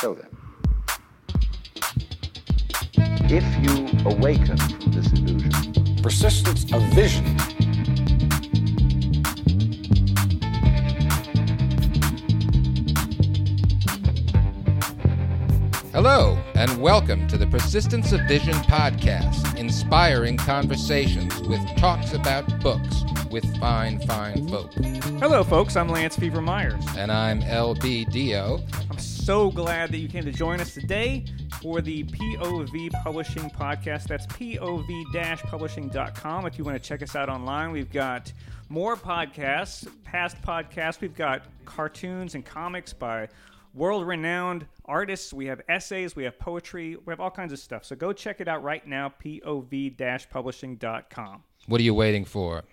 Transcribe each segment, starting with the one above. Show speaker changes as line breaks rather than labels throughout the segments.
So then, if you awaken from this illusion,
persistence of vision.
Hello, and welcome to the Persistence of Vision podcast, inspiring conversations with talks about books with fine, fine folk.
Hello, folks. I'm Lance Fever Myers.
And I'm LB Dio.
So glad that you came to join us today for the POV Publishing podcast. That's POV publishing.com. If you want to check us out online, we've got more podcasts, past podcasts. We've got cartoons and comics by world renowned artists. We have essays, we have poetry, we have all kinds of stuff. So go check it out right now, pov publishing.com.
What are you waiting for?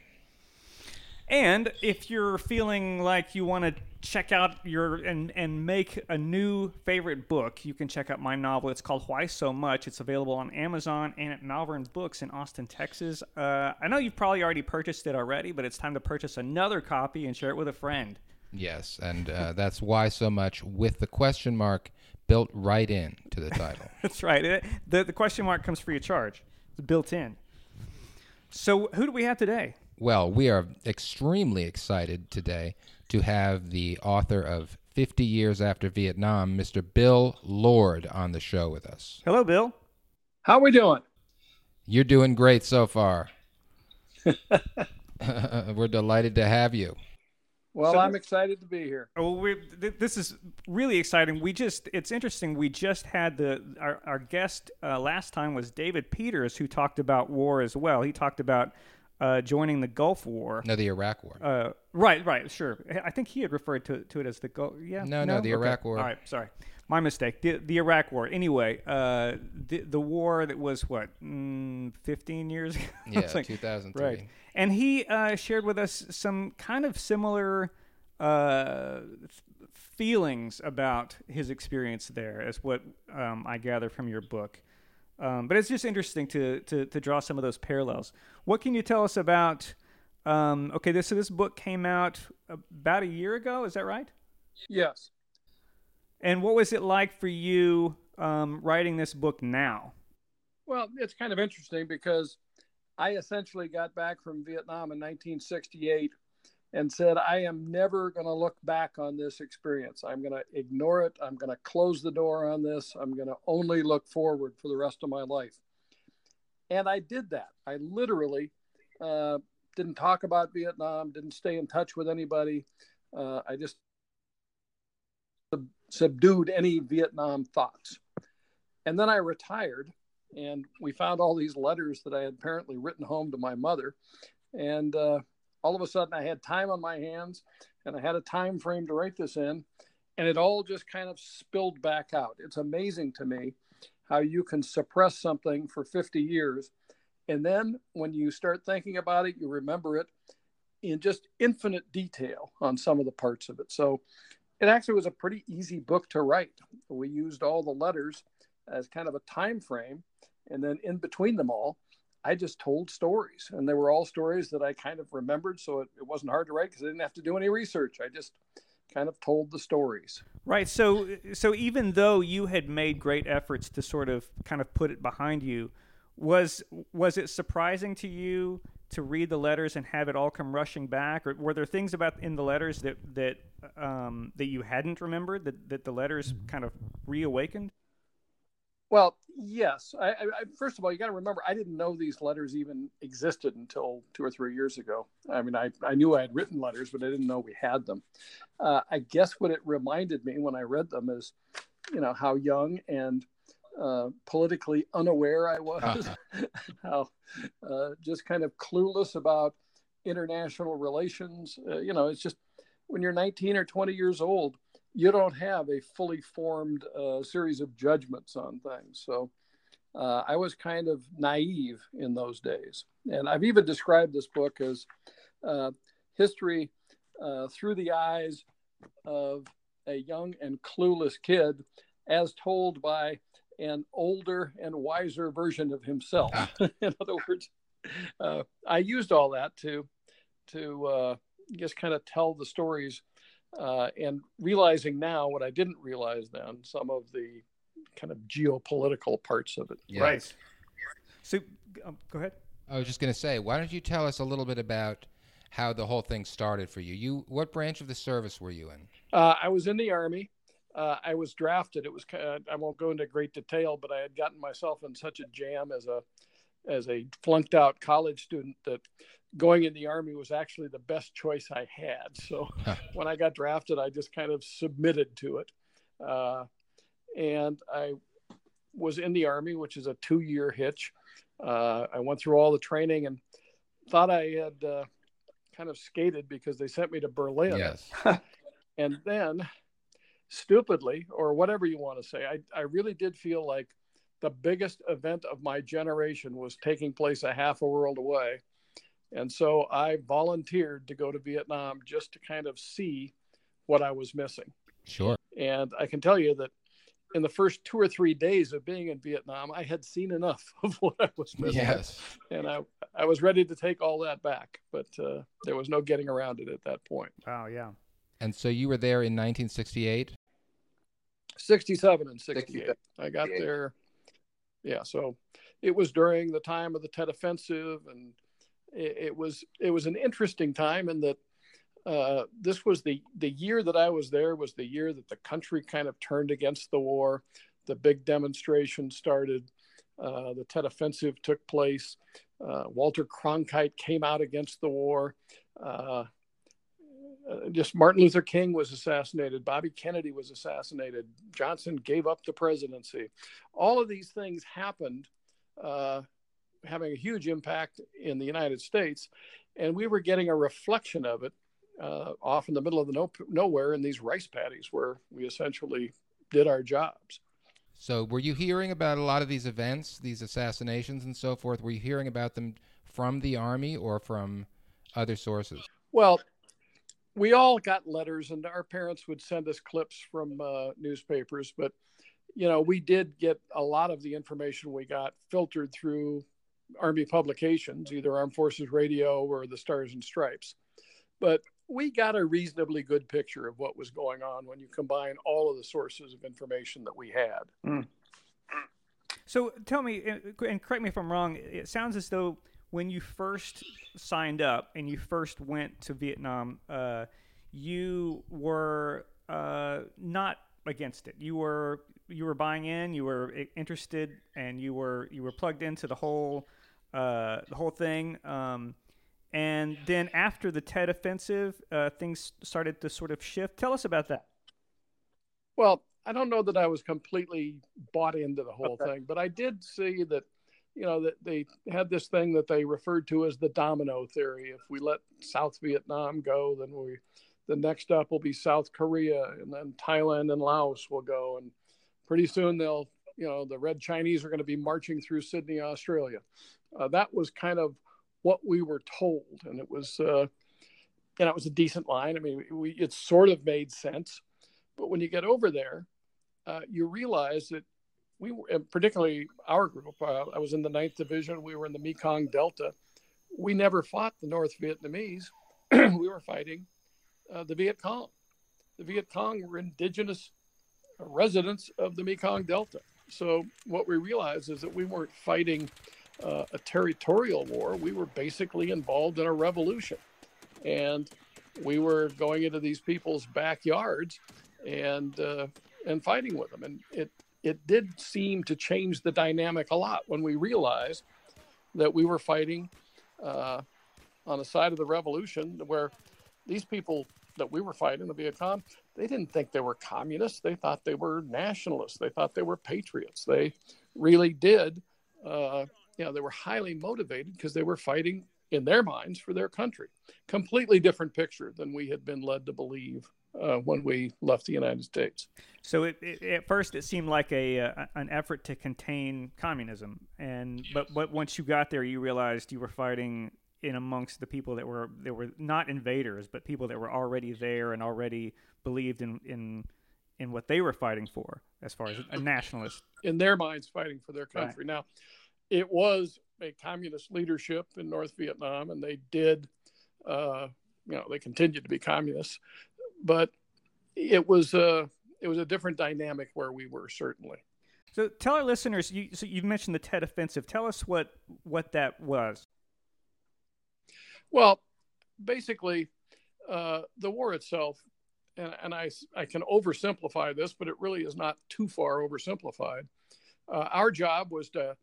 And if you're feeling like you want to check out your and and make a new favorite book, you can check out my novel. It's called Why So Much. It's available on Amazon and at Malvern Books in Austin, Texas. Uh, I know you've probably already purchased it already, but it's time to purchase another copy and share it with a friend.
Yes, and uh, that's why so much with the question mark built right in to the title.
that's right. It, the the question mark comes free of charge. It's built in. So who do we have today?
Well, we are extremely excited today to have the author of 50 Years After Vietnam, Mr. Bill Lord, on the show with us.
Hello, Bill.
How are we doing?
You're doing great so far. We're delighted to have you.
Well, so, I'm excited to be here.
Well, th- this is really exciting. We just, it's interesting. We just had the, our, our guest uh, last time was David Peters, who talked about war as well. He talked about uh, joining the Gulf War.
No, the Iraq War.
Uh, right, right, sure. I think he had referred to, to it as the Gulf. Yeah.
No, no, no the okay. Iraq War.
All right, sorry, my mistake. The, the Iraq War. Anyway, uh, the the war that was what, mm, fifteen years ago.
Yeah, like, two thousand three.
Right, and he uh, shared with us some kind of similar uh, feelings about his experience there, as what um, I gather from your book. Um, but it's just interesting to, to, to draw some of those parallels. What can you tell us about? Um, okay, this so this book came out about a year ago. Is that right?
Yes.
And what was it like for you um, writing this book now?
Well, it's kind of interesting because I essentially got back from Vietnam in 1968 and said, I am never going to look back on this experience. I'm going to ignore it. I'm going to close the door on this. I'm going to only look forward for the rest of my life. And I did that. I literally uh, didn't talk about Vietnam, didn't stay in touch with anybody. Uh, I just sub- subdued any Vietnam thoughts. And then I retired, and we found all these letters that I had apparently written home to my mother. And uh, all of a sudden I had time on my hands and I had a time frame to write this in and it all just kind of spilled back out. It's amazing to me how you can suppress something for 50 years and then when you start thinking about it you remember it in just infinite detail on some of the parts of it. So it actually was a pretty easy book to write. We used all the letters as kind of a time frame and then in between them all I just told stories, and they were all stories that I kind of remembered, so it, it wasn't hard to write because I didn't have to do any research. I just kind of told the stories.
Right. So, so even though you had made great efforts to sort of kind of put it behind you, was was it surprising to you to read the letters and have it all come rushing back, or were there things about in the letters that that um, that you hadn't remembered that that the letters mm-hmm. kind of reawakened?
Well, yes. I, I, first of all, you got to remember, I didn't know these letters even existed until two or three years ago. I mean, I, I knew I had written letters, but I didn't know we had them. Uh, I guess what it reminded me when I read them is, you know, how young and uh, politically unaware I was, how uh, just kind of clueless about international relations. Uh, you know, it's just when you're 19 or 20 years old, you don't have a fully formed uh, series of judgments on things. So uh, I was kind of naive in those days. And I've even described this book as uh, history uh, through the eyes of a young and clueless kid, as told by an older and wiser version of himself. Ah. in other words, uh, I used all that to to uh, just kind of tell the stories uh, and realizing now what I didn't realize then, some of the kind of geopolitical parts of it.
Yes.
Right. So, um, go ahead.
I was just going to say, why don't you tell us a little bit about how the whole thing started for you? You, what branch of the service were you in?
Uh, I was in the army. Uh, I was drafted. It was kind of, I won't go into great detail, but I had gotten myself in such a jam as a as a flunked out college student that going in the army was actually the best choice I had. So when I got drafted, I just kind of submitted to it, uh, and I was in the army, which is a two year hitch. Uh, I went through all the training and thought I had uh, kind of skated because they sent me to Berlin.
Yes.
And then, stupidly, or whatever you want to say, I, I really did feel like the biggest event of my generation was taking place a half a world away. And so I volunteered to go to Vietnam just to kind of see what I was missing.
Sure.
And I can tell you that in the first two or three days of being in Vietnam, I had seen enough of what I was missing.
Yes.
And I, I was ready to take all that back, but uh, there was no getting around it at that point.
Wow. Yeah.
And so you were there in 1968.
67 and 68. I got there. Yeah. So it was during the time of the Tet Offensive. And it, it was, it was an interesting time in that uh, this was the, the year that I was there was the year that the country kind of turned against the war. The big demonstration started. Uh, the Tet Offensive took place. Uh, Walter Cronkite came out against the war. Uh, just Martin Luther King was assassinated, Bobby Kennedy was assassinated, Johnson gave up the presidency. All of these things happened, uh, having a huge impact in the United States, and we were getting a reflection of it uh, off in the middle of the no- nowhere in these rice paddies where we essentially did our jobs.
So were you hearing about a lot of these events, these assassinations and so forth? Were you hearing about them from the army or from other sources?
Well, we all got letters, and our parents would send us clips from uh, newspapers. But you know, we did get a lot of the information we got filtered through Army publications, either Armed Forces Radio or the Stars and Stripes. But we got a reasonably good picture of what was going on when you combine all of the sources of information that we had.
Mm. So tell me, and correct me if I'm wrong. It sounds as though when you first signed up and you first went to Vietnam, uh, you were uh, not against it. You were you were buying in. You were interested, and you were you were plugged into the whole uh, the whole thing. Um, and then after the Tet Offensive, uh, things started to sort of shift. Tell us about that.
Well, I don't know that I was completely bought into the whole okay. thing, but I did see that you know that they had this thing that they referred to as the domino theory. If we let south vietnam go then we the next up will be south korea and then thailand and laos will go. And pretty soon they'll you know the red chinese are going to be marching through sydney australia. Uh, that was kind of what we were told and it was uh, and it was a decent line. I mean we, it sort of made sense. But when you get over there uh, you realize that we were, particularly our group, uh, I was in the ninth division. We were in the Mekong Delta. We never fought the North Vietnamese. we were fighting uh, the Viet Cong. The Viet Cong were indigenous residents of the Mekong Delta. So what we realized is that we weren't fighting uh, a territorial war. We were basically involved in a revolution, and we were going into these people's backyards and uh, and fighting with them. And it it did seem to change the dynamic a lot when we realized that we were fighting uh, on the side of the revolution where these people that we were fighting, the Viet Cong, they didn't think they were communists. They thought they were nationalists. They thought they were patriots. They really did. Uh, you know, they were highly motivated because they were fighting in their minds for their country. Completely different picture than we had been led to believe uh, when we left the United States.
So it, it, at first it seemed like a uh, an effort to contain communism, and but but once you got there, you realized you were fighting in amongst the people that were that were not invaders, but people that were already there and already believed in in in what they were fighting for, as far as a nationalist.
In their minds, fighting for their country. Right. Now, it was a communist leadership in North Vietnam, and they did, uh, you know, they continued to be communists but it was a it was a different dynamic where we were certainly.
So tell our listeners. You so you mentioned the Tet Offensive. Tell us what what that was.
Well, basically, uh, the war itself, and, and I I can oversimplify this, but it really is not too far oversimplified. Uh, our job was to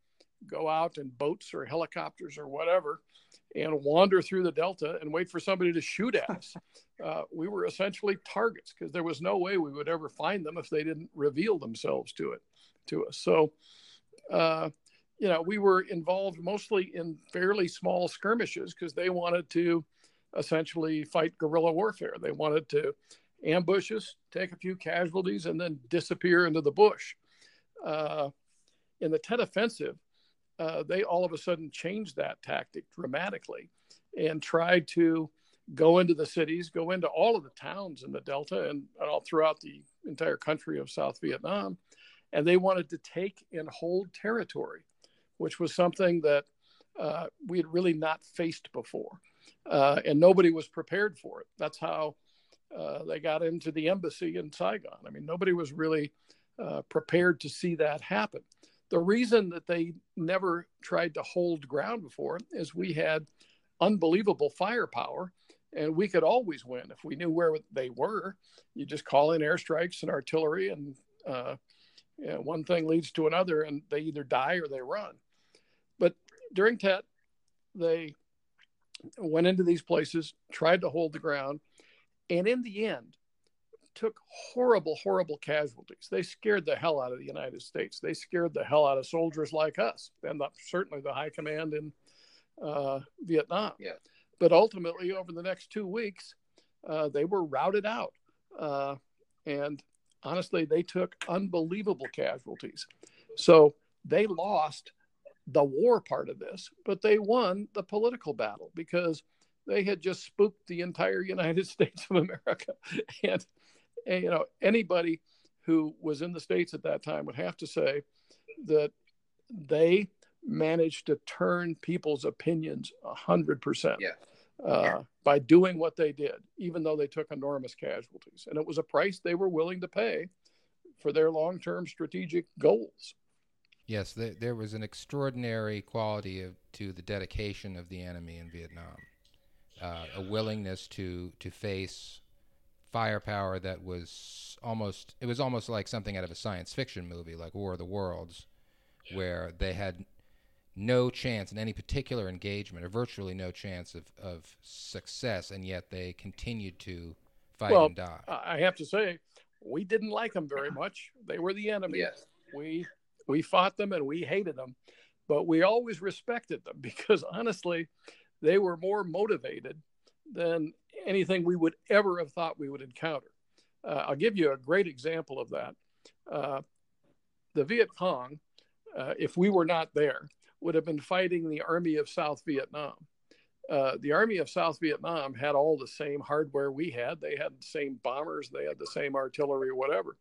go out in boats or helicopters or whatever and wander through the delta and wait for somebody to shoot at us. Uh, we were essentially targets because there was no way we would ever find them if they didn't reveal themselves to it to us. So, uh, you know, we were involved mostly in fairly small skirmishes because they wanted to essentially fight guerrilla warfare. They wanted to ambush us, take a few casualties, and then disappear into the bush. Uh, in the Tet Offensive, uh, they all of a sudden changed that tactic dramatically and tried to go into the cities, go into all of the towns in the Delta and all throughout the entire country of South Vietnam. And they wanted to take and hold territory, which was something that uh, we had really not faced before. Uh, and nobody was prepared for it. That's how uh, they got into the embassy in Saigon. I mean, nobody was really uh, prepared to see that happen. The reason that they never tried to hold ground before is we had unbelievable firepower and we could always win if we knew where they were. You just call in airstrikes and artillery, and uh, you know, one thing leads to another, and they either die or they run. But during Tet, they went into these places, tried to hold the ground, and in the end, took horrible, horrible casualties. They scared the hell out of the United States. They scared the hell out of soldiers like us, and the, certainly the high command in uh, Vietnam.
Yeah.
But ultimately, over the next two weeks, uh, they were routed out. Uh, and honestly, they took unbelievable casualties. So they lost the war part of this, but they won the political battle because they had just spooked the entire United States of America. And, and, you know, anybody who was in the States at that time would have to say that they managed to turn people's opinions 100%
Yeah.
uh, by doing what they did, even though they took enormous casualties. And it was a price they were willing to pay for their long term strategic goals.
Yes, there, there was an extraordinary quality of, to the dedication of the enemy in Vietnam. Uh, a willingness to to face firepower that was almost it was almost like something out of a science fiction movie like War of the Worlds where they had no chance in any particular engagement or virtually no chance of, of success and yet they continued to fight
Well,
and die.
I have to say, we didn't like them very much. They were the enemy.
Yes.
We we fought them and we hated them, but we always respected them because honestly, they were more motivated than anything we would ever have thought we would encounter. Uh, I'll give you a great example of that. Uh, the Viet Cong, uh, if we were not there, would have been fighting the Army of South Vietnam. Uh, the Army of South Vietnam had all the same hardware we had. They had the same bombers, they had the same artillery, whatever,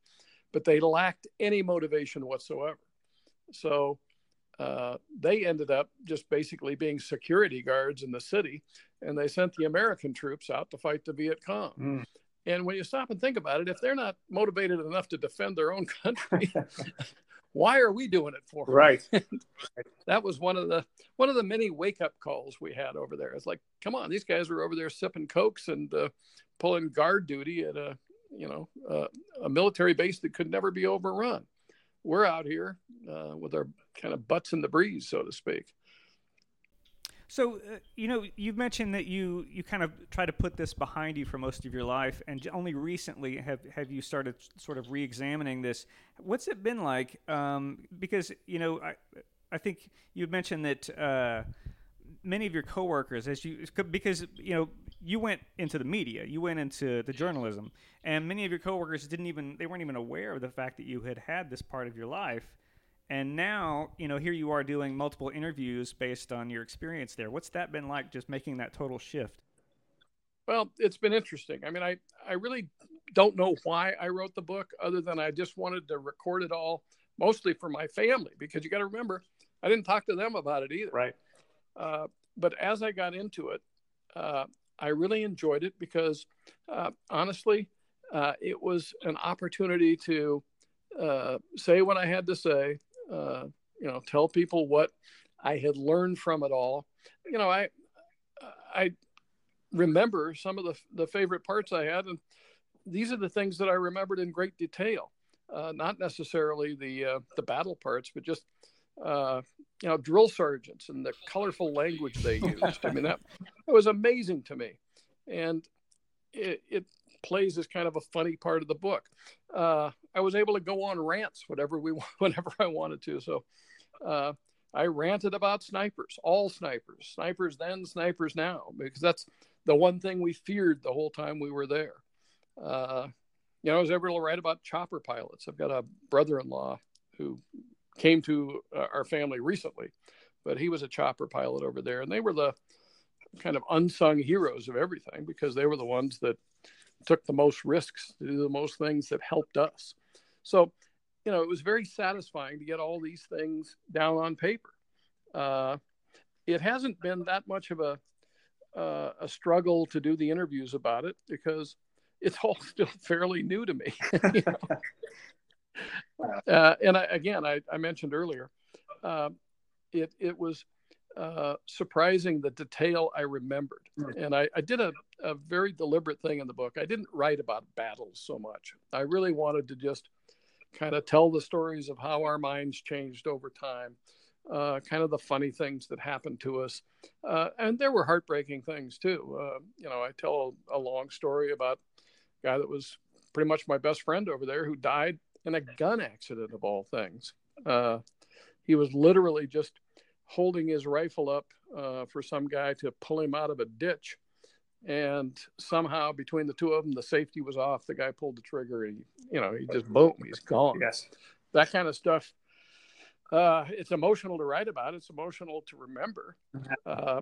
but they lacked any motivation whatsoever. So uh, they ended up just basically being security guards in the city, and they sent the American troops out to fight the Viet Cong.
Mm.
And when you stop and think about it, if they're not motivated enough to defend their own country, why are we doing it for them?
Right.
that was one of the one of the many wake up calls we had over there. It's like, come on, these guys are over there sipping cokes and uh, pulling guard duty at a you know uh, a military base that could never be overrun. We're out here uh, with our kind of butts in the breeze, so to speak.
So, uh, you know, you've mentioned that you you kind of try to put this behind you for most of your life, and only recently have have you started sort of re-examining this. What's it been like? Um, because you know, I I think you mentioned that uh, many of your coworkers, as you because you know you went into the media, you went into the journalism, and many of your coworkers didn't even they weren't even aware of the fact that you had had this part of your life. And now, you know, here you are doing multiple interviews based on your experience there. What's that been like just making that total shift?
Well, it's been interesting. I mean, I, I really don't know why I wrote the book other than I just wanted to record it all, mostly for my family, because you got to remember, I didn't talk to them about it either.
Right.
Uh, but as I got into it, uh, I really enjoyed it because uh, honestly, uh, it was an opportunity to uh, say what I had to say, uh, you know, tell people what I had learned from it all. You know, I I remember some of the the favorite parts I had, and these are the things that I remembered in great detail. Uh, not necessarily the uh, the battle parts, but just uh, you know drill sergeants and the colorful language they used. I mean that it was amazing to me, and it, it plays is kind of a funny part of the book. Uh, I was able to go on rants whatever we whenever I wanted to. So uh, I ranted about snipers, all snipers, snipers then, snipers now, because that's the one thing we feared the whole time we were there. Uh, you know, I was able to write about chopper pilots. I've got a brother-in-law who came to uh, our family recently, but he was a chopper pilot over there, and they were the kind of unsung heroes of everything because they were the ones that took the most risks to do the most things that helped us. So, you know, it was very satisfying to get all these things down on paper. Uh, it hasn't been that much of a uh, a struggle to do the interviews about it because it's all still fairly new to me. you know? uh, and I, again, I, I, mentioned earlier, uh, it it was uh, surprising the detail I remembered. Mm. And I, I did a, a, very deliberate thing in the book. I didn't write about battles so much. I really wanted to just kind of tell the stories of how our minds changed over time, uh, kind of the funny things that happened to us. Uh, and there were heartbreaking things too. Uh, you know, I tell a, a, long story about a guy that was pretty much my best friend over there who died in a gun accident of all things. Uh, he was literally just holding his rifle up uh, for some guy to pull him out of a ditch. And somehow between the two of them, the safety was off. The guy pulled the trigger and, he, you know, he just boom, he's gone.
Yes.
That kind of stuff. Uh, it's emotional to write about. It's emotional to remember. Uh,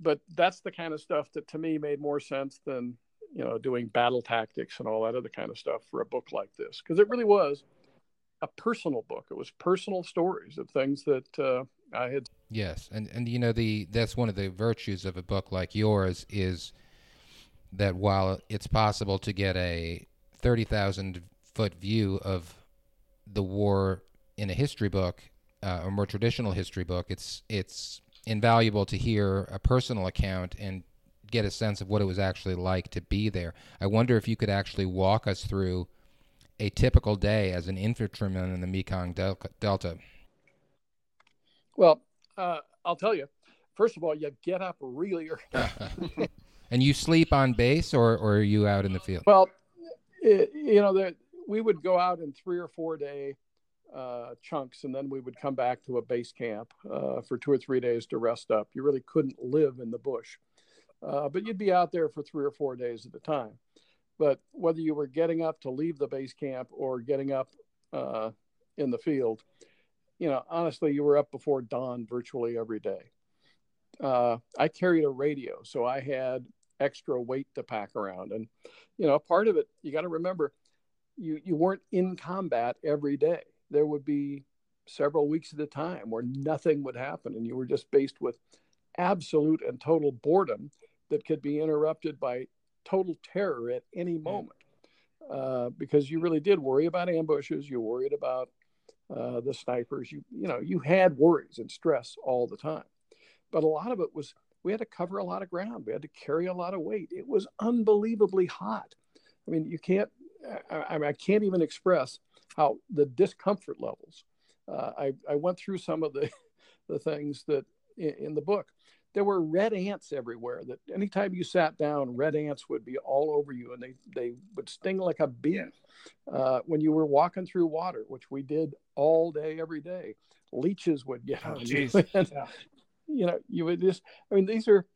but that's the kind of stuff that to me made more sense than, you know, doing battle tactics and all that other kind of stuff for a book like this. Because it really was a personal book. It was personal stories of things that uh, I had.
Yes, and and you know the that's one of the virtues of a book like yours is that while it's possible to get a thirty thousand foot view of the war in a history book, uh, a more traditional history book, it's it's invaluable to hear a personal account and get a sense of what it was actually like to be there. I wonder if you could actually walk us through a typical day as an infantryman in the Mekong Delta.
Well, uh, I'll tell you. First of all, you get up really early.
and you sleep on base, or, or are you out in the field?
Well, it, you know, the, we would go out in three or four day uh, chunks, and then we would come back to a base camp uh, for two or three days to rest up. You really couldn't live in the bush, uh, but you'd be out there for three or four days at a time. But whether you were getting up to leave the base camp or getting up uh, in the field, you know, honestly, you were up before dawn virtually every day. Uh, I carried a radio, so I had extra weight to pack around. And, you know, part of it, you got to remember, you, you weren't in combat every day. There would be several weeks at a time where nothing would happen, and you were just faced with absolute and total boredom that could be interrupted by total terror at any moment. Uh, because you really did worry about ambushes, you worried about uh, the snipers. You you know you had worries and stress all the time, but a lot of it was we had to cover a lot of ground. We had to carry a lot of weight. It was unbelievably hot. I mean, you can't. I, I can't even express how the discomfort levels. Uh, I I went through some of the the things that in, in the book there were red ants everywhere that anytime you sat down red ants would be all over you and they, they would sting like a bee uh, when you were walking through water which we did all day every day. Leeches would get oh, on you and, yeah. you know you would just i mean these are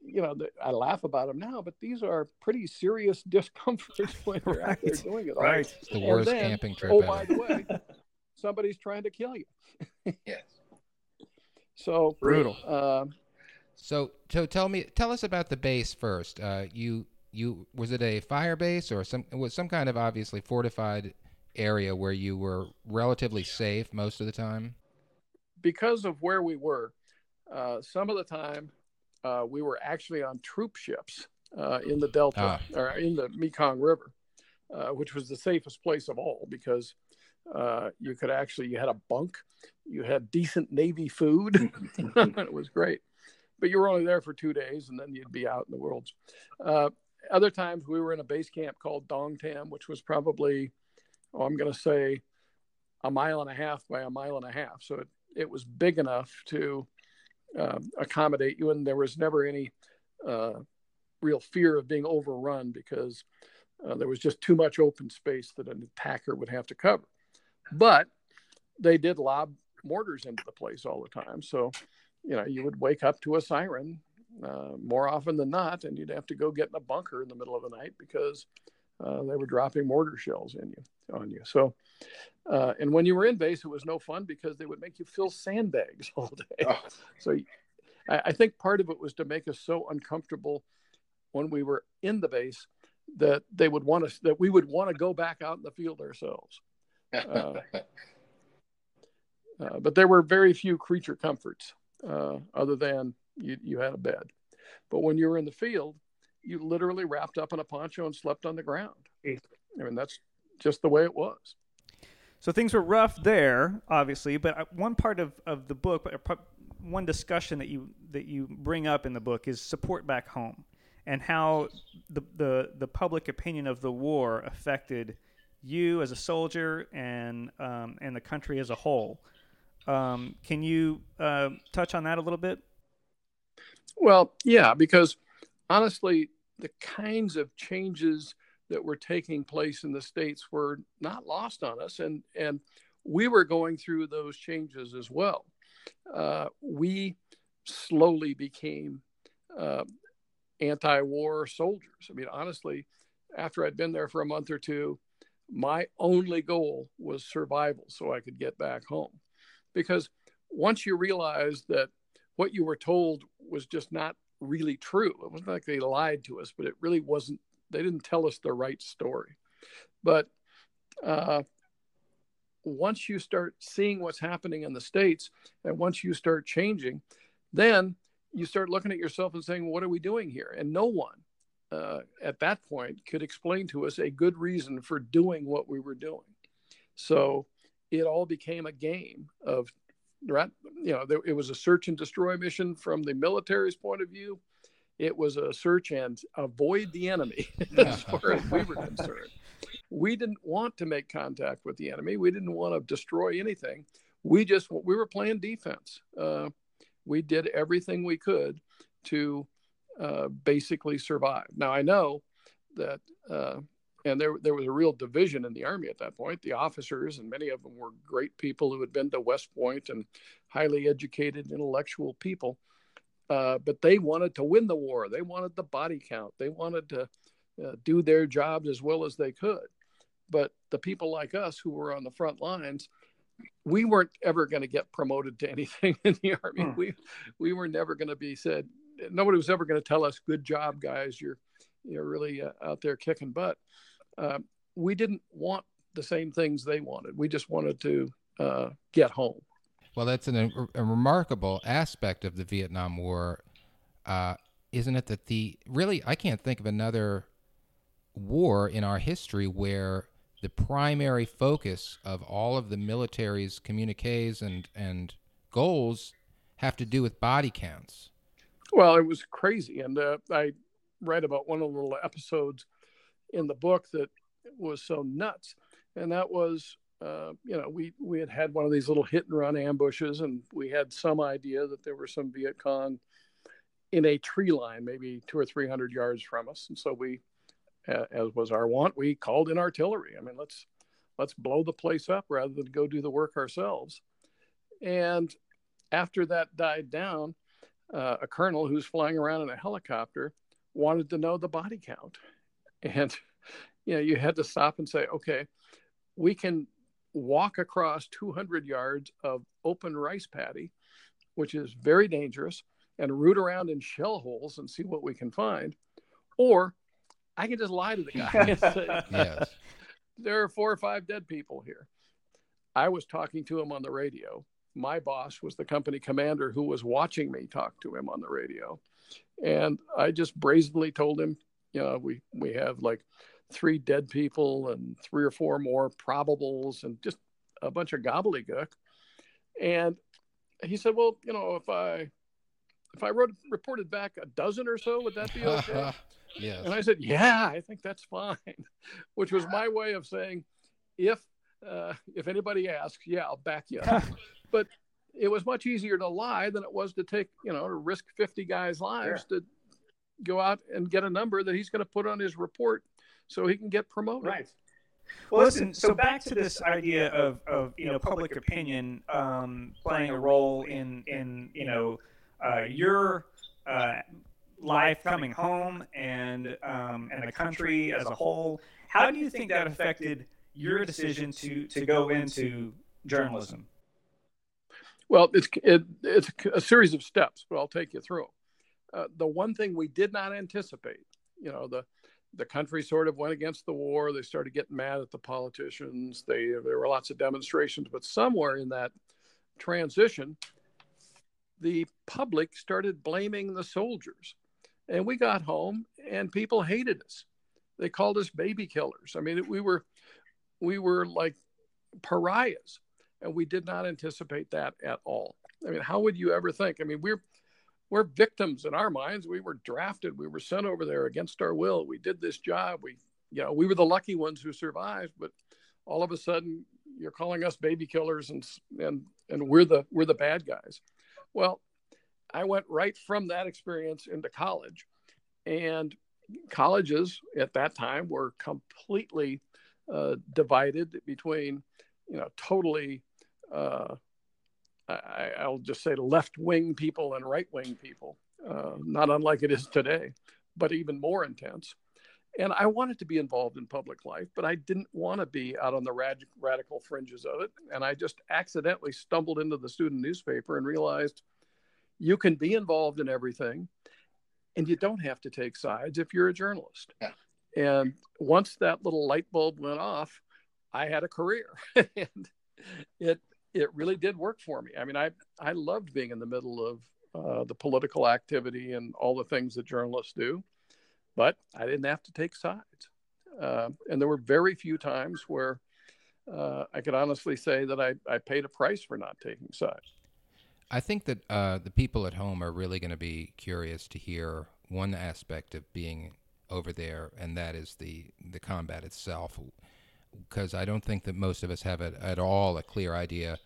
you know i laugh about them now but these are pretty serious discomforts when you're right. out there doing it
right.
It's the worst then, camping trip
oh
ever.
by the way somebody's trying to kill you.
Yes.
So
brutal.
um,
so, so tell me, tell us about the base first. Uh, you, you was it a fire base or some was some kind of obviously fortified area where you were relatively safe most of the time?
Because of where we were, uh, some of the time uh, we were actually on troop ships uh, in the Delta ah. or in the Mekong River. uh, which was the safest place of all because uh, you could actually you had a bunk, you had decent Navy food, it was great. But you were only there for two days, and then you'd be out in the world. Uh, other times we were in a base camp called Dong Tam, which was probably, oh, I'm going to say, a mile and a half by a mile and a half. So it, it was big enough to uh, accommodate you, and there was never any uh, real fear of being overrun because uh, there was just too much open space that an attacker would have to cover. But they did lob mortars into the place all the time. So, you know, you would wake up to a siren uh, more often than not, and you'd have to go get in a bunker in the middle of the night because uh, they were dropping mortar shells in you on you. So, uh, and when you were in base, it was no fun because they would make you fill sandbags all day. Oh. So, I, I think part of it was to make us so uncomfortable when we were in the base that they would want us that we would want to go back out in the field ourselves. Uh, uh, but there were very few creature comforts uh, other than you, you had a bed. But when you were in the field, you literally wrapped up in a poncho and slept on the ground. I mean, that's just the way it was.
So things were rough there, obviously. But uh, one part of, of the book, one discussion that you that you bring up in the book is support back home, and how the the, the public opinion of the war affected you as a soldier and um, and the country as a whole. Um, can you uh, touch on that a little bit?
Well, yeah, because honestly, the kinds of changes that were taking place in the states were not lost on us, and and we were going through those changes as well. Uh, we slowly became uh, anti-war soldiers. I mean, honestly, after I'd been there for a month or two, my only goal was survival so I could get back home. Because once you realize that what you were told was just not really true, it wasn't like they lied to us, but it really wasn't, they didn't tell us the right story. But uh, once you start seeing what's happening in the States and once you start changing, then you start looking at yourself and saying, What are we doing here? And no one uh, at that point could explain to us a good reason for doing what we were doing. So it all became a game of, right? You know, there, it was a search and destroy mission from the military's point of view. It was a search and avoid the enemy as far as we were concerned. We didn't want to make contact with the enemy. We didn't want to destroy anything. We just we were playing defense. Uh, we did everything we could to uh, basically survive Now I know that, uh, and there there was a real division in the army at that point. The officers and many of them were great people who had been to West Point and highly educated, intellectual people. Uh, but they wanted to win the war. They wanted the body count. They wanted to uh, do their jobs as well as they could. But the people like us who were on the front lines, we weren't ever going to get promoted to anything in the army. Hmm. We we were never going to be said, nobody was ever going to tell us, "Good job, guys. You're you're really uh, out there kicking butt." Uh, we didn't want the same things they wanted. We just wanted to uh, get home.
Well, that's an, a remarkable aspect of the Vietnam War, uh, isn't it? That the really, I can't think of another war in our history where the primary focus of all of the military's communiques and and goals have to do with body counts.
Well, it was crazy, and uh, I read about one of the little episodes in the book that was so nuts, and that was, uh, you know, we we had had one of these little hit and run ambushes, and we had some idea that there were some Viet Cong in a tree line, maybe two or three hundred yards from us, and so we, as was our wont, we called in artillery. I mean, let's let's blow the place up rather than go do the work ourselves. And after that died down, uh, a colonel who's flying around in a helicopter wanted to know the body count. And, you know, you had to stop and say, okay, we can walk across 200 yards of open rice paddy, which is very dangerous, and root around in shell holes and see what we can find. Or I can just lie to the guy and say, yes. there are four or five dead people here. I was talking to him on the radio my boss was the company commander who was watching me talk to him on the radio. And I just brazenly told him, you know, we, we have like three dead people and three or four more probables and just a bunch of gobbledygook. And he said, "Well, you know, if I if I wrote reported back a dozen or so, would that be okay?"
yes.
And I said, "Yeah, I think that's fine," which was my way of saying, if uh, if anybody asks, yeah, I'll back you up. but it was much easier to lie than it was to take, you know, to risk 50 guys' lives to go out and get a number that he's going to put on his report so he can get promoted.
Right. Well, listen. So back to this idea of, of you know public opinion um, playing a role in in you know uh, your uh, life coming home and um, and the country as a whole. How do you think that affected your decision to to go into journalism?
Well, it's it, it's a series of steps, but I'll take you through. Uh, the one thing we did not anticipate, you know, the the country sort of went against the war. They started getting mad at the politicians. They there were lots of demonstrations, but somewhere in that transition, the public started blaming the soldiers, and we got home and people hated us. They called us baby killers. I mean, we were we were like pariahs, and we did not anticipate that at all. I mean, how would you ever think? I mean, we're we're victims in our minds. We were drafted. We were sent over there against our will. We did this job. We, you know, we were the lucky ones who survived. But all of a sudden, you're calling us baby killers, and and and we're the we're the bad guys. Well, I went right from that experience into college, and colleges at that time were completely uh, divided between, you know, totally. Uh, I, will just say left wing people and right wing people, uh, not unlike it is today, but even more intense. And I wanted to be involved in public life, but I didn't want to be out on the rad- radical fringes of it. And I just accidentally stumbled into the student newspaper and realized you can be involved in everything and you don't have to take sides if you're a journalist. Yeah. And once that little light bulb went off, I had a career. and it it really did work for me. I mean, I I loved being in the middle of uh, the political activity and all the things that journalists do, but I didn't have to take sides. Uh, and there were very few times where uh, I could honestly say that I, I paid a price for not taking sides.
I think that uh, the people at home are really going to be curious to hear one aspect of being over there, and that is the the combat itself because I don't think that most of us have at all a clear idea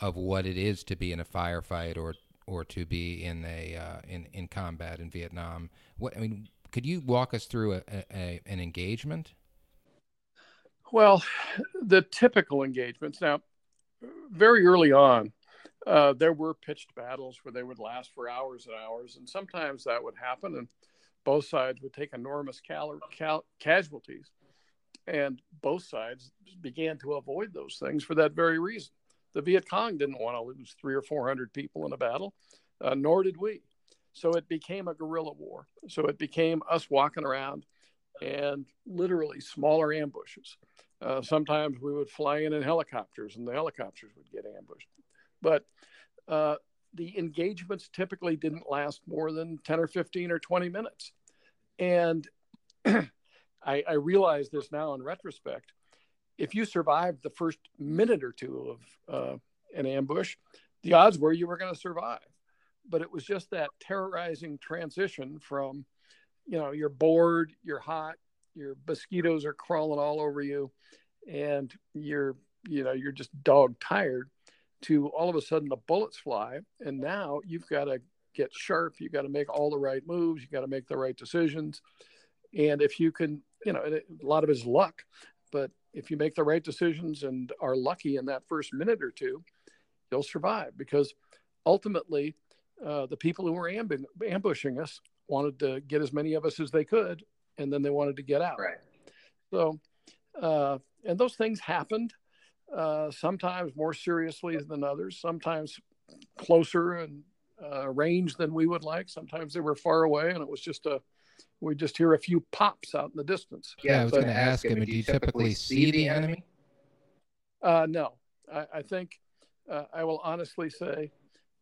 of what it is to be in a firefight or or to be in a uh, in in combat in Vietnam. What I mean, could you walk us through a, a, an engagement?
Well, the typical engagements. Now, very early on, uh, there were pitched battles where they would last for hours and hours, and sometimes that would happen, and both sides would take enormous cal- cal- casualties. And both sides began to avoid those things for that very reason. The Viet Cong didn't want to lose three or 400 people in a battle, uh, nor did we. So it became a guerrilla war. So it became us walking around and literally smaller ambushes. Uh, sometimes we would fly in in helicopters and the helicopters would get ambushed. But uh, the engagements typically didn't last more than 10 or 15 or 20 minutes. And I, I realize this now in retrospect. If you survived the first minute or two of uh, an ambush, the odds were you were going to survive. But it was just that terrorizing transition from, you know, you're bored, you're hot, your mosquitoes are crawling all over you, and you're, you know, you're just dog tired to all of a sudden the bullets fly. And now you've got to get sharp. You've got to make all the right moves. You've got to make the right decisions. And if you can you know, a lot of his luck. But if you make the right decisions and are lucky in that first minute or two, you'll survive because ultimately uh, the people who were amb- ambushing us wanted to get as many of us as they could, and then they wanted to get out.
Right.
So, uh, and those things happened. Uh, sometimes more seriously than others. Sometimes closer and uh, range than we would like. Sometimes they were far away, and it was just a we just hear a few pops out in the distance.
Yeah, I was going to ask him, do you typically see the enemy?
Uh, no, I, I think uh, I will honestly say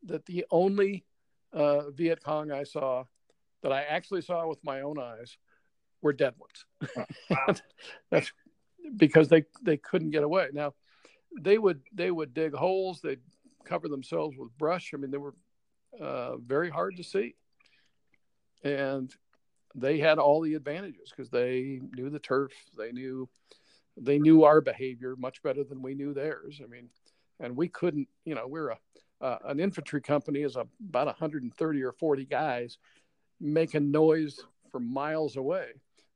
that the only uh, Viet Cong I saw that I actually saw with my own eyes were dead ones. That's because they they couldn't get away. Now they would they would dig holes. They'd cover themselves with brush. I mean, they were uh, very hard to see, and they had all the advantages because they knew the turf. They knew they knew our behavior much better than we knew theirs. I mean, and we couldn't. You know, we're a uh, an infantry company is about 130 or 40 guys making noise from miles away.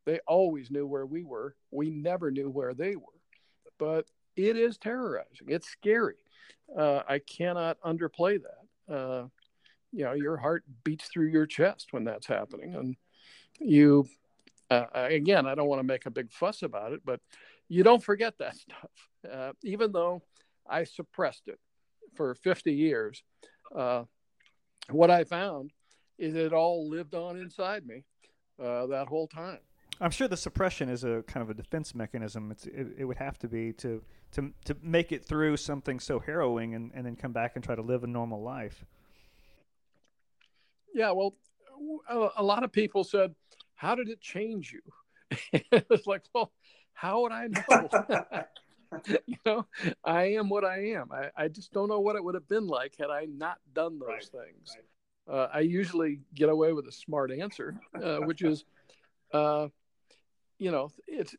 They always knew where we were. We never knew where they were. But it is terrorizing. It's scary. Uh, I cannot underplay that. Uh, you know, your heart beats through your chest when that's happening, and you. Uh, again, I don't want to make a big fuss about it, but you don't forget that stuff. Uh, even though I suppressed it for 50 years, uh, what I found is it all lived on inside me uh, that whole time.
I'm sure the suppression is a kind of a defense mechanism. It's, it, it, would have to be to, to, to make it through something so harrowing and, and then come back and try to live a normal life.
Yeah, well, a, a lot of people said, How did it change you? it's like, Well, how would I know? you know, I am what I am. I, I just don't know what it would have been like had I not done those right, things. Right. Uh, I usually get away with a smart answer, uh, which is, uh, you know, it's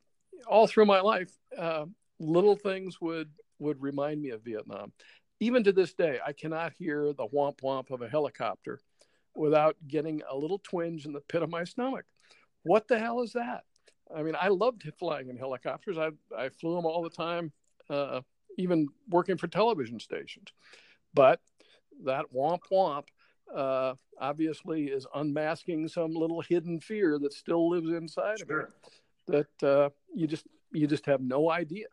all through my life. Uh, little things would would remind me of Vietnam. Even to this day, I cannot hear the whomp whomp of a helicopter without getting a little twinge in the pit of my stomach. What the hell is that? I mean, I loved flying in helicopters. I I flew them all the time, uh, even working for television stations. But that whomp whomp uh, obviously is unmasking some little hidden fear that still lives inside sure. of me that uh, you just you just have no idea.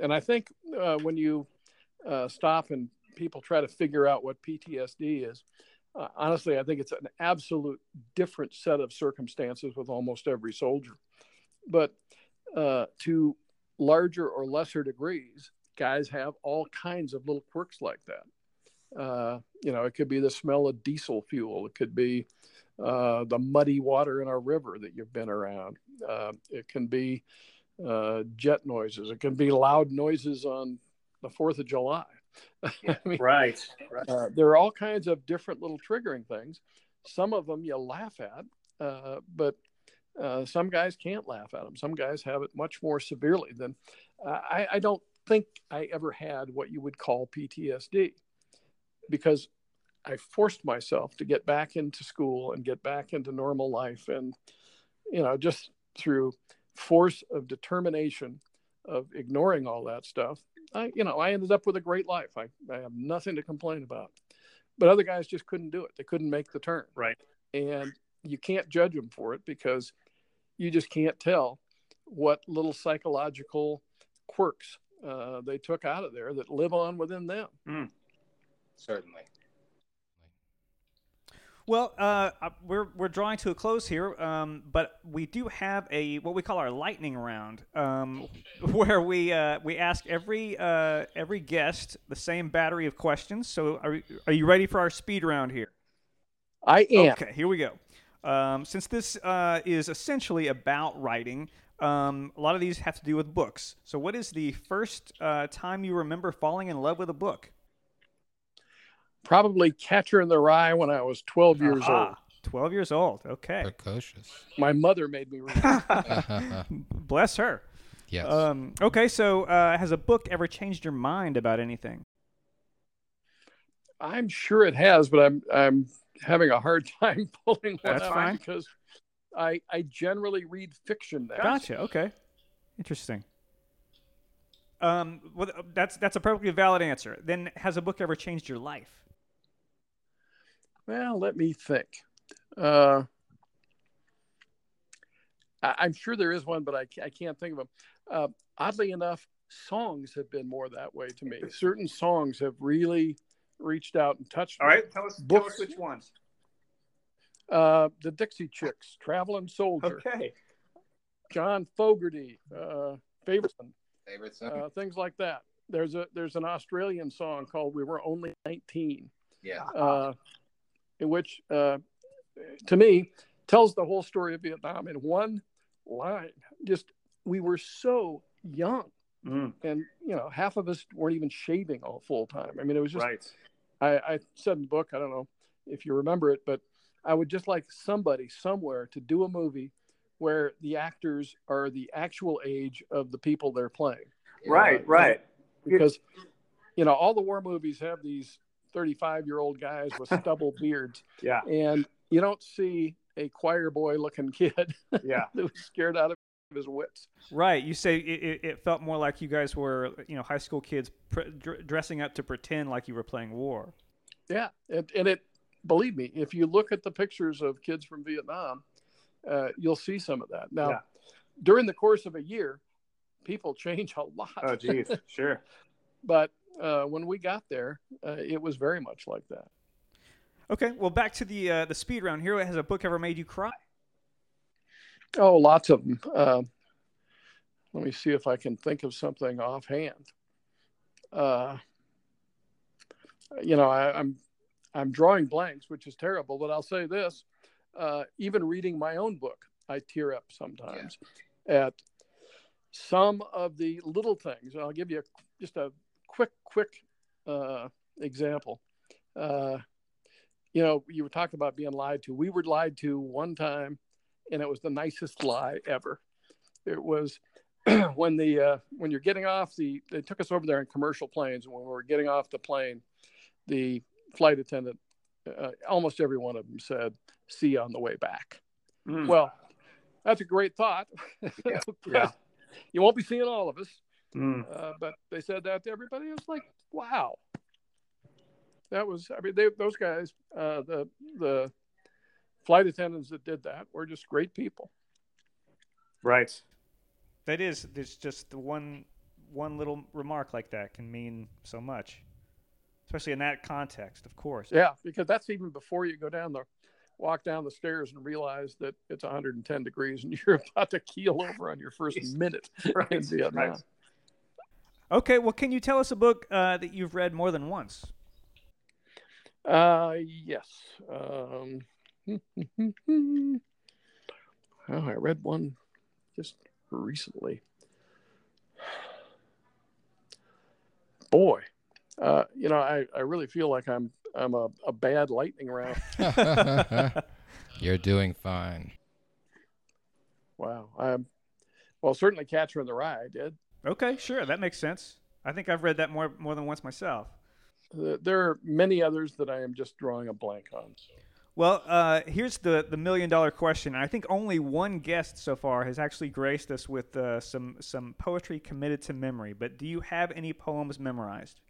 And I think uh, when you uh, stop and people try to figure out what PTSD is, uh, honestly, I think it's an absolute different set of circumstances with almost every soldier. But uh, to larger or lesser degrees, guys have all kinds of little quirks like that. Uh, you know, it could be the smell of diesel fuel. It could be uh, the muddy water in our river that you've been around. Uh, it can be uh, jet noises. It can be loud noises on the Fourth of July.
I mean, right. right.
Uh, there are all kinds of different little triggering things. Some of them you laugh at, uh, but uh, some guys can't laugh at them. Some guys have it much more severely than. I, I don't think I ever had what you would call PTSD because I forced myself to get back into school and get back into normal life. And, you know, just through force of determination of ignoring all that stuff, I, you know, I ended up with a great life. I, I have nothing to complain about. But other guys just couldn't do it. They couldn't make the turn.
Right.
And you can't judge them for it because you just can't tell what little psychological quirks uh, they took out of there that live on within them.
Mm. Certainly.
Well, uh, we're we're drawing to a close here, um, but we do have a what we call our lightning round, um, where we uh, we ask every uh, every guest the same battery of questions. So, are are you ready for our speed round here?
I am.
Okay, here we go. Um, since this uh, is essentially about writing, um, a lot of these have to do with books. So, what is the first uh, time you remember falling in love with a book?
Probably Catcher in the Rye when I was 12 years Aha. old.
12 years old. Okay.
Precocious.
My mother made me read.
Bless her.
Yes.
Um, okay, so uh, has a book ever changed your mind about anything?
I'm sure it has, but I'm I'm having a hard time pulling
that That's out fine.
because I I generally read fiction now.
Gotcha. Okay. Interesting. Um, well, that's that's a perfectly valid answer. Then, has a book ever changed your life?
Well, let me think. Uh, I, am sure there is one, but I, I can't think of them. Uh, oddly enough, songs have been more that way to me. Certain songs have really reached out and touched
All me. All right, tell us, Books, tell us which ones.
Uh, the Dixie Chicks, Traveling Soldier.
Okay.
John Fogerty, uh, favorite son.
Favorite
son. Uh, things like that. There's a there's an Australian song called "We Were Only 19."
Yeah.
Uh, in which, uh, to me, tells the whole story of Vietnam in one line. Just we were so young, mm. and you know, half of us weren't even shaving all full time. I mean, it was just.
Right.
I, I said in the book, I don't know if you remember it, but I would just like somebody somewhere to do a movie where the actors are the actual age of the people they're playing.
Right, uh, right.
Because you know, all the war movies have these 35 year old guys with stubble beards.
Yeah.
And you don't see a choir boy looking kid.
Yeah.
that was scared out of his wits.
Right. You say it, it, felt more like you guys were, you know, high school kids pre- dressing up to pretend like you were playing war.
Yeah. And, and it, believe me, if you look at the pictures of kids from Vietnam, uh, you'll see some of that. Now, yeah. during the course of a year, people change a lot.
Oh, geez. sure.
but uh, when we got there, uh, it was very much like that.
Okay, well, back to the uh, the speed round here. Has a book ever made you cry?
Oh, lots of them. Uh, let me see if I can think of something offhand. Uh, you know, I, am I'm, I'm drawing blanks, which is terrible. But I'll say this: uh, even reading my own book, I tear up sometimes yeah. at some of the little things. I'll give you a, just a quick, quick uh, example. Uh, you know, you were talking about being lied to. We were lied to one time, and it was the nicest lie ever. It was when the uh, when you're getting off the. They took us over there in commercial planes, and when we were getting off the plane, the flight attendant, uh, almost every one of them said, "See you on the way back." Mm. Well, that's a great thought.
Yeah. yeah.
You won't be seeing all of us,
Mm.
Uh, but they said that to everybody. It was like, wow. That was, I mean, they, those guys, uh, the the flight attendants that did that were just great people.
Right.
That is, there's just the one one little remark like that can mean so much, especially in that context, of course.
Yeah, because that's even before you go down the walk down the stairs and realize that it's 110 degrees and you're about to keel over on your first minute right. in Vietnam. Right.
Okay, well, can you tell us a book uh, that you've read more than once?
Uh, yes. Um, oh, I read one just recently. Boy, uh, you know, I, I really feel like I'm I'm a, a bad lightning round.
You're doing fine.
Wow. I'm well, certainly Catcher in the Rye I did.
Okay, sure, that makes sense. I think I've read that more more than once myself.
There are many others that I am just drawing a blank on.
Well, uh, here's the the million dollar question. I think only one guest so far has actually graced us with uh, some some poetry committed to memory. But do you have any poems memorized?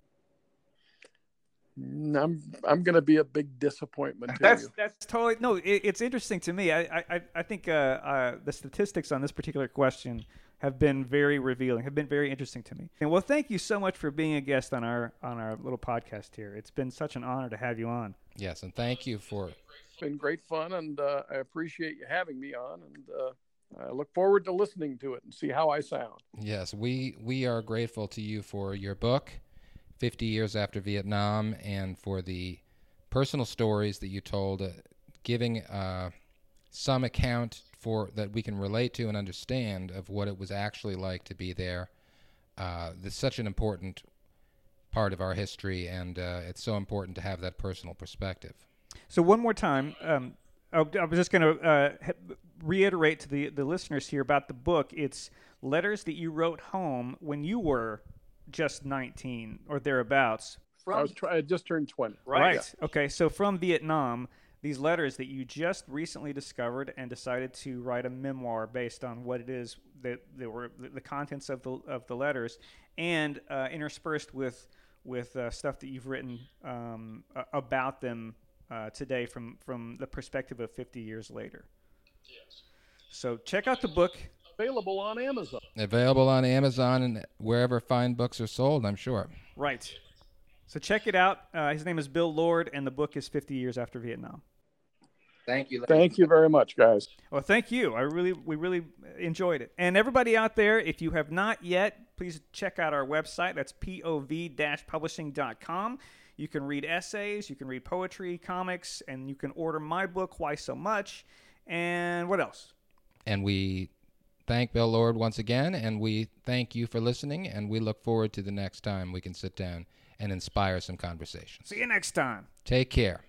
I'm I'm going to be a big disappointment to
that's,
you.
That's totally no. It, it's interesting to me. I I, I think uh, uh, the statistics on this particular question have been very revealing, have been very interesting to me. And well, thank you so much for being a guest on our on our little podcast here. It's been such an honor to have you on.
Yes, and thank you for.
It's been great fun, and uh, I appreciate you having me on, and uh, I look forward to listening to it and see how I sound.
Yes, we we are grateful to you for your book, Fifty Years After Vietnam, and for the personal stories that you told, uh, giving uh, some account for that we can relate to and understand of what it was actually like to be there. Uh, it's such an important part of our history, and uh, it's so important to have that personal perspective.
So one more time, um, I, I was just going to uh, reiterate to the the listeners here about the book. It's letters that you wrote home when you were just 19 or thereabouts.
From, I was I just turned 20.
Right. right. Yeah. Okay. So from Vietnam these letters that you just recently discovered and decided to write a memoir based on what it is that, that were the contents of the of the letters, and uh, interspersed with with uh, stuff that you've written um, about them uh, today from from the perspective of 50 years later. Yes. So check out the book.
Available on Amazon.
Available on Amazon and wherever fine books are sold, I'm sure.
Right. So check it out. Uh, his name is Bill Lord, and the book is 50 Years After Vietnam.
Thank you.
Thank you very much, guys.
Well, thank you. I really, we really enjoyed it. And everybody out there, if you have not yet, please check out our website. That's pov-publishing.com. You can read essays, you can read poetry, comics, and you can order my book, Why So Much. And what else?
And we thank Bill Lord once again, and we thank you for listening, and we look forward to the next time we can sit down and inspire some conversations.
See you next time.
Take care.